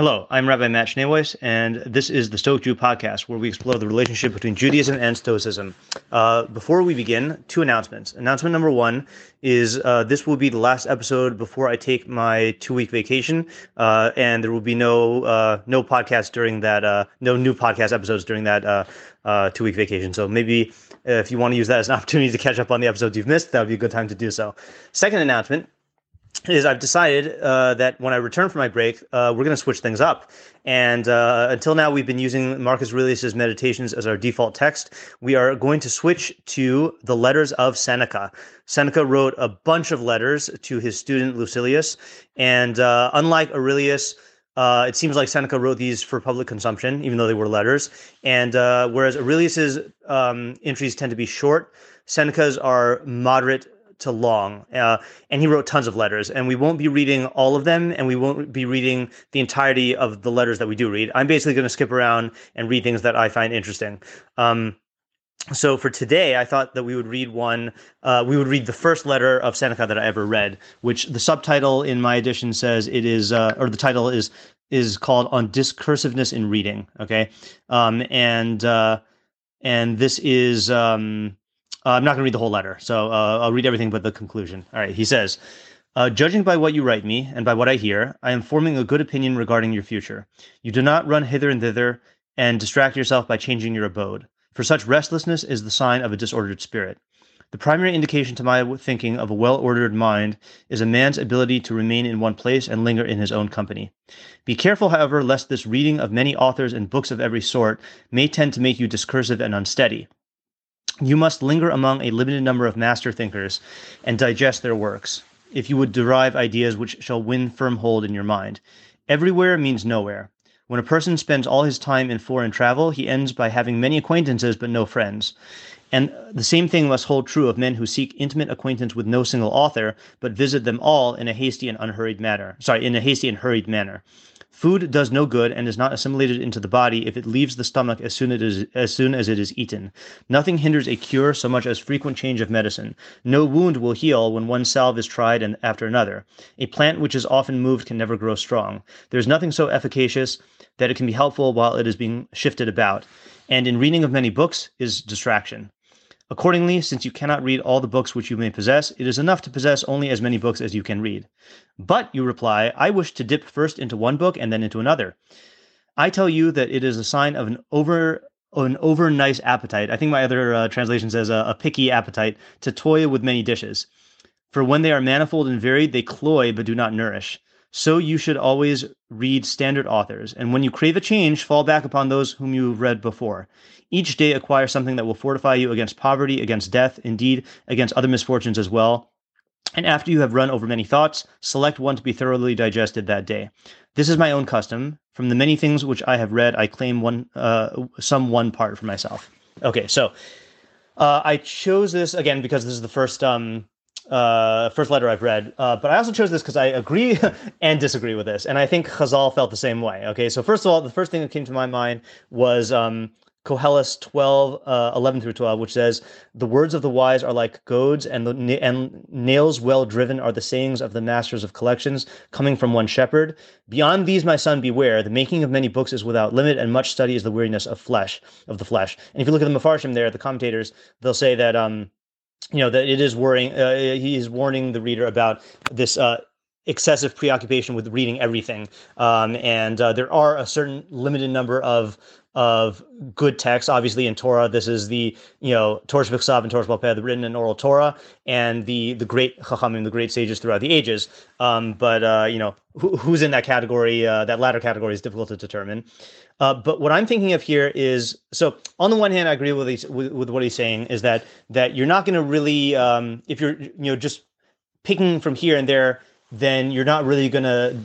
Hello, I'm Rabbi Matt Schneeweiss, and this is the Stoic Jew podcast, where we explore the relationship between Judaism and Stoicism. Uh, before we begin, two announcements. Announcement number one is uh, this will be the last episode before I take my two week vacation, uh, and there will be no uh, no podcast during that, uh, no new podcast episodes during that uh, two week vacation. So maybe if you want to use that as an opportunity to catch up on the episodes you've missed, that would be a good time to do so. Second announcement is I've decided uh, that when I return from my break, uh, we're going to switch things up. And uh, until now, we've been using Marcus Aurelius's Meditations as our default text. We are going to switch to the letters of Seneca. Seneca wrote a bunch of letters to his student Lucilius, and uh, unlike Aurelius. Uh, it seems like Seneca wrote these for public consumption, even though they were letters. And uh, whereas Aurelius's um, entries tend to be short, Seneca's are moderate to long. Uh, and he wrote tons of letters, and we won't be reading all of them, and we won't be reading the entirety of the letters that we do read. I'm basically going to skip around and read things that I find interesting. Um, so for today, I thought that we would read one. Uh, we would read the first letter of Seneca that I ever read, which the subtitle in my edition says it is, uh, or the title is is called "On Discursiveness in Reading." Okay, um, and uh, and this is um, uh, I'm not going to read the whole letter, so uh, I'll read everything but the conclusion. All right, he says, uh, Judging by what you write me and by what I hear, I am forming a good opinion regarding your future. You do not run hither and thither and distract yourself by changing your abode, for such restlessness is the sign of a disordered spirit. The primary indication to my thinking of a well ordered mind is a man's ability to remain in one place and linger in his own company. Be careful, however, lest this reading of many authors and books of every sort may tend to make you discursive and unsteady. You must linger among a limited number of master thinkers and digest their works, if you would derive ideas which shall win firm hold in your mind. Everywhere means nowhere. When a person spends all his time in foreign travel, he ends by having many acquaintances but no friends. And the same thing must hold true of men who seek intimate acquaintance with no single author, but visit them all in a hasty and unhurried manner. Sorry, in a hasty and hurried manner. Food does no good and is not assimilated into the body if it leaves the stomach as soon, as, as soon as it is eaten. Nothing hinders a cure so much as frequent change of medicine. No wound will heal when one salve is tried and after another. A plant which is often moved can never grow strong. There is nothing so efficacious that it can be helpful while it is being shifted about. And in reading of many books is distraction. Accordingly, since you cannot read all the books which you may possess, it is enough to possess only as many books as you can read. But, you reply, I wish to dip first into one book and then into another. I tell you that it is a sign of an over an over nice appetite. I think my other uh, translation says a, a picky appetite to toy with many dishes. For when they are manifold and varied, they cloy but do not nourish. So you should always read standard authors, and when you crave a change, fall back upon those whom you have read before. Each day acquire something that will fortify you against poverty, against death, indeed, against other misfortunes as well. And after you have run over many thoughts, select one to be thoroughly digested that day. This is my own custom. From the many things which I have read, I claim one, uh, some one part for myself. Okay, so uh, I chose this again because this is the first um, uh, first letter I've read. Uh, but I also chose this because I agree and disagree with this, and I think Chazal felt the same way. Okay, so first of all, the first thing that came to my mind was um, Koheles 12, uh, 11 through 12, which says, The words of the wise are like goads, and, the, and nails well driven are the sayings of the masters of collections, coming from one shepherd. Beyond these, my son, beware. The making of many books is without limit, and much study is the weariness of flesh, of the flesh. And if you look at the Mefarshim there, the commentators, they'll say that, um, you know, that it is worrying, uh, he is warning the reader about this, uh, excessive preoccupation with reading everything. Um, and uh, there are a certain limited number of of good texts. Obviously, in Torah, this is the you know Torah B'Ksav and Torah Balpeh, the written and oral Torah, and the the great Chachamim, the great sages throughout the ages. Um, but uh, you know who, who's in that category? Uh, that latter category is difficult to determine. Uh, but what I'm thinking of here is so. On the one hand, I agree with, he's, with, with what he's saying is that that you're not going to really um, if you're you know just picking from here and there then you're not really going to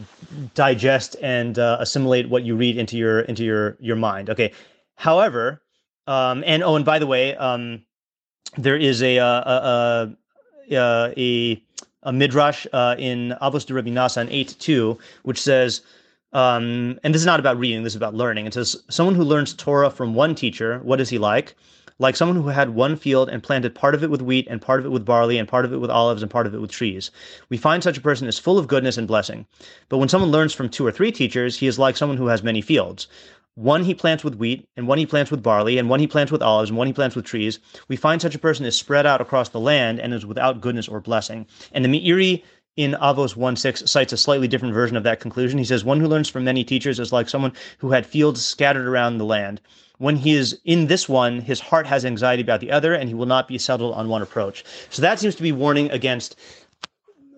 digest and uh, assimilate what you read into your into your your mind. Okay. However, Um, and oh, and by the way, um, there is a a a, a, a midrash uh, in Avos de Rabbi Nassan eight two, which says. Um, and this is not about reading, this is about learning. It says, Someone who learns Torah from one teacher, what is he like? Like someone who had one field and planted part of it with wheat and part of it with barley and part of it with olives and part of it with trees. We find such a person is full of goodness and blessing. But when someone learns from two or three teachers, he is like someone who has many fields. One he plants with wheat, and one he plants with barley, and one he plants with olives, and one he plants with trees. We find such a person is spread out across the land and is without goodness or blessing. And the Meiri in Avos 1 6 cites a slightly different version of that conclusion. He says, One who learns from many teachers is like someone who had fields scattered around the land when he is in this one, his heart has anxiety about the other, and he will not be settled on one approach. So that seems to be warning against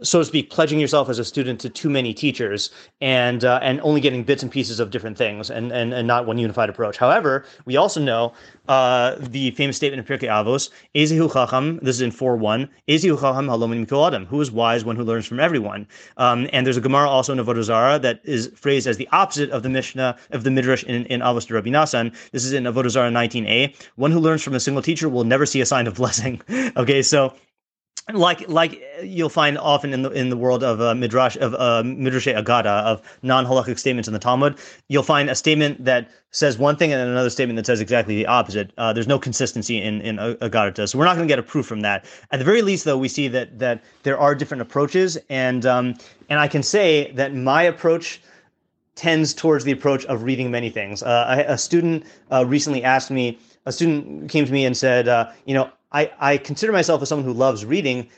so to speak, pledging yourself as a student to too many teachers and uh, and only getting bits and pieces of different things and, and, and not one unified approach. However, we also know uh, the famous statement in Pirkei Avos, Ezihu Chacham, this is in 4.1, Ezihu Chacham Halomim Mikol Adam, who is wise, one who learns from everyone. Um, and there's a Gemara also in Avodah Zarah that is phrased as the opposite of the Mishnah, of the Midrash in, in Avos Rabbi Nassan. This is in Avodah Zarah 19a. One who learns from a single teacher will never see a sign of blessing. okay, so like like you'll find often in the in the world of uh, midrash of uh, midrash agada of non halachic statements in the Talmud, you'll find a statement that says one thing and another statement that says exactly the opposite. Uh, there's no consistency in in agada, so we're not going to get a proof from that. At the very least, though, we see that that there are different approaches, and um, and I can say that my approach tends towards the approach of reading many things. Uh, a student uh, recently asked me. A student came to me and said, uh, "You know, I, I consider myself as someone who loves reading,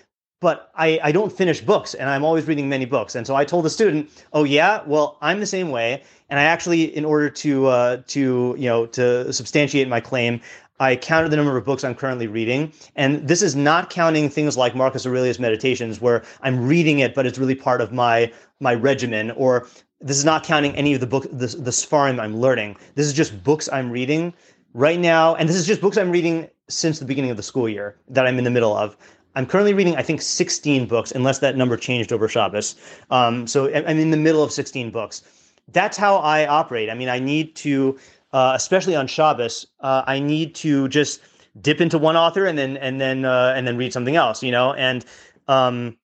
but I, I don't finish books and I'm always reading many books. And so I told the student, oh yeah, well, I'm the same way. And I actually, in order to, uh, to, you know, to substantiate my claim, I counted the number of books I'm currently reading. And this is not counting things like Marcus Aurelius Meditations, where I'm reading it, but it's really part of my, my regimen, or this is not counting any of the book, the, the Sfarim I'm learning. This is just books I'm reading right now. And this is just books I'm reading since the beginning of the school year that I'm in the middle of. I'm currently reading, I think, 16 books, unless that number changed over Shabbos. Um, so I'm in the middle of 16 books. That's how I operate. I mean, I need to, uh, especially on Shabbos, uh, I need to just dip into one author and then and then uh, and then read something else. You know, and um,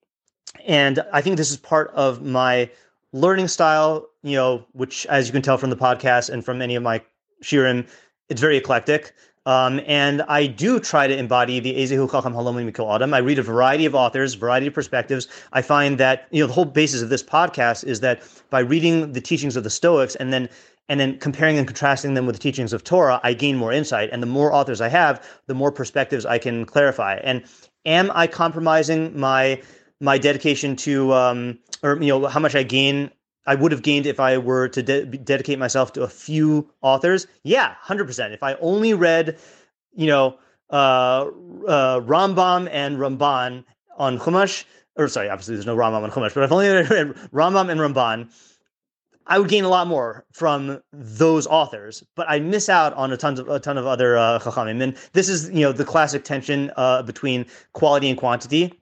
and I think this is part of my learning style. You know, which, as you can tell from the podcast and from any of my shiurim, it's very eclectic. Um, and I do try to embody the Ezehu Chacham Halom Mikol Adam. I read a variety of authors, variety of perspectives. I find that you know the whole basis of this podcast is that by reading the teachings of the Stoics and then and then comparing and contrasting them with the teachings of Torah, I gain more insight. And the more authors I have, the more perspectives I can clarify. And am I compromising my my dedication to um, or you know how much I gain I would have gained if I were to de- dedicate myself to a few authors. Yeah, 100%. If I only read, you know, uh, uh, Rambam and Ramban on Chumash, or sorry, obviously there's no Rambam on Chumash, but if only read Rambam and Ramban, I would gain a lot more from those authors, but I miss out on a ton of a ton of other uh, chachamim. And this is, you know, the classic tension uh, between quality and quantity.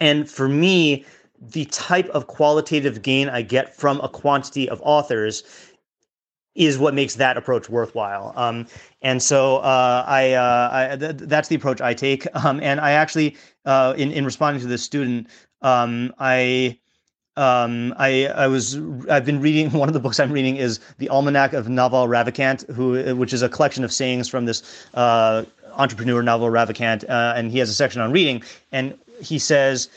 And for me, the type of qualitative gain I get from a quantity of authors is what makes that approach worthwhile. Um, and so uh, I, uh, I th- that's the approach I take. Um, and I actually, uh, in in responding to this student, um, I. Um, I I was I've been reading one of the books I'm reading is the Almanac of Naval Ravikant, who which is a collection of sayings from this uh, entrepreneur Naval Ravikant, uh, and he has a section on reading, and he says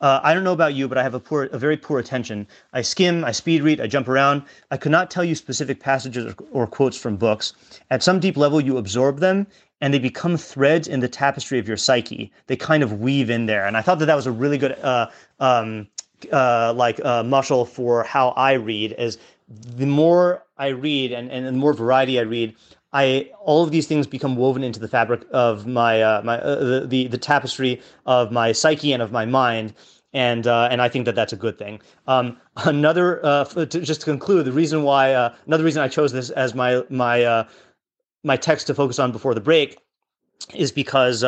uh, I don't know about you, but I have a poor, a very poor attention. I skim, I speed read, I jump around. I could not tell you specific passages or, or quotes from books. At some deep level, you absorb them, and they become threads in the tapestry of your psyche. They kind of weave in there, and I thought that that was a really good, uh, um, uh, like, uh, muscle for how I read. Is the more I read, and and the more variety I read, I all of these things become woven into the fabric of my uh, my uh, the, the, the tapestry of my psyche and of my mind, and uh, and I think that that's a good thing. Um, another uh, to, just to conclude, the reason why uh, another reason I chose this as my my uh, my text to focus on before the break is because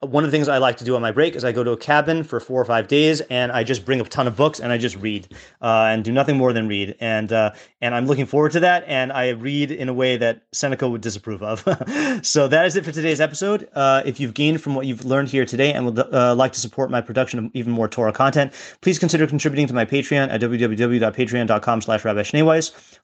one of the things I like to do on my break is I go to a cabin for four or five days and I just bring a ton of books and I just read uh, and do nothing more than read. And uh, and I'm looking forward to that. And I read in a way that Seneca would disapprove of. so that is it for today's episode. Uh, if you've gained from what you've learned here today and would uh, like to support my production of even more Torah content, please consider contributing to my Patreon at www.patreon.com slash Rabbi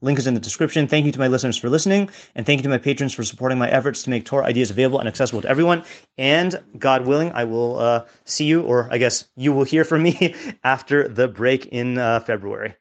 Link is in the description. Thank you to my listeners for listening. And thank you to my patrons for supporting my efforts to make Torah ideas available and accessible to everyone. And God willing, I will uh, see you, or I guess you will hear from me after the break in uh, February.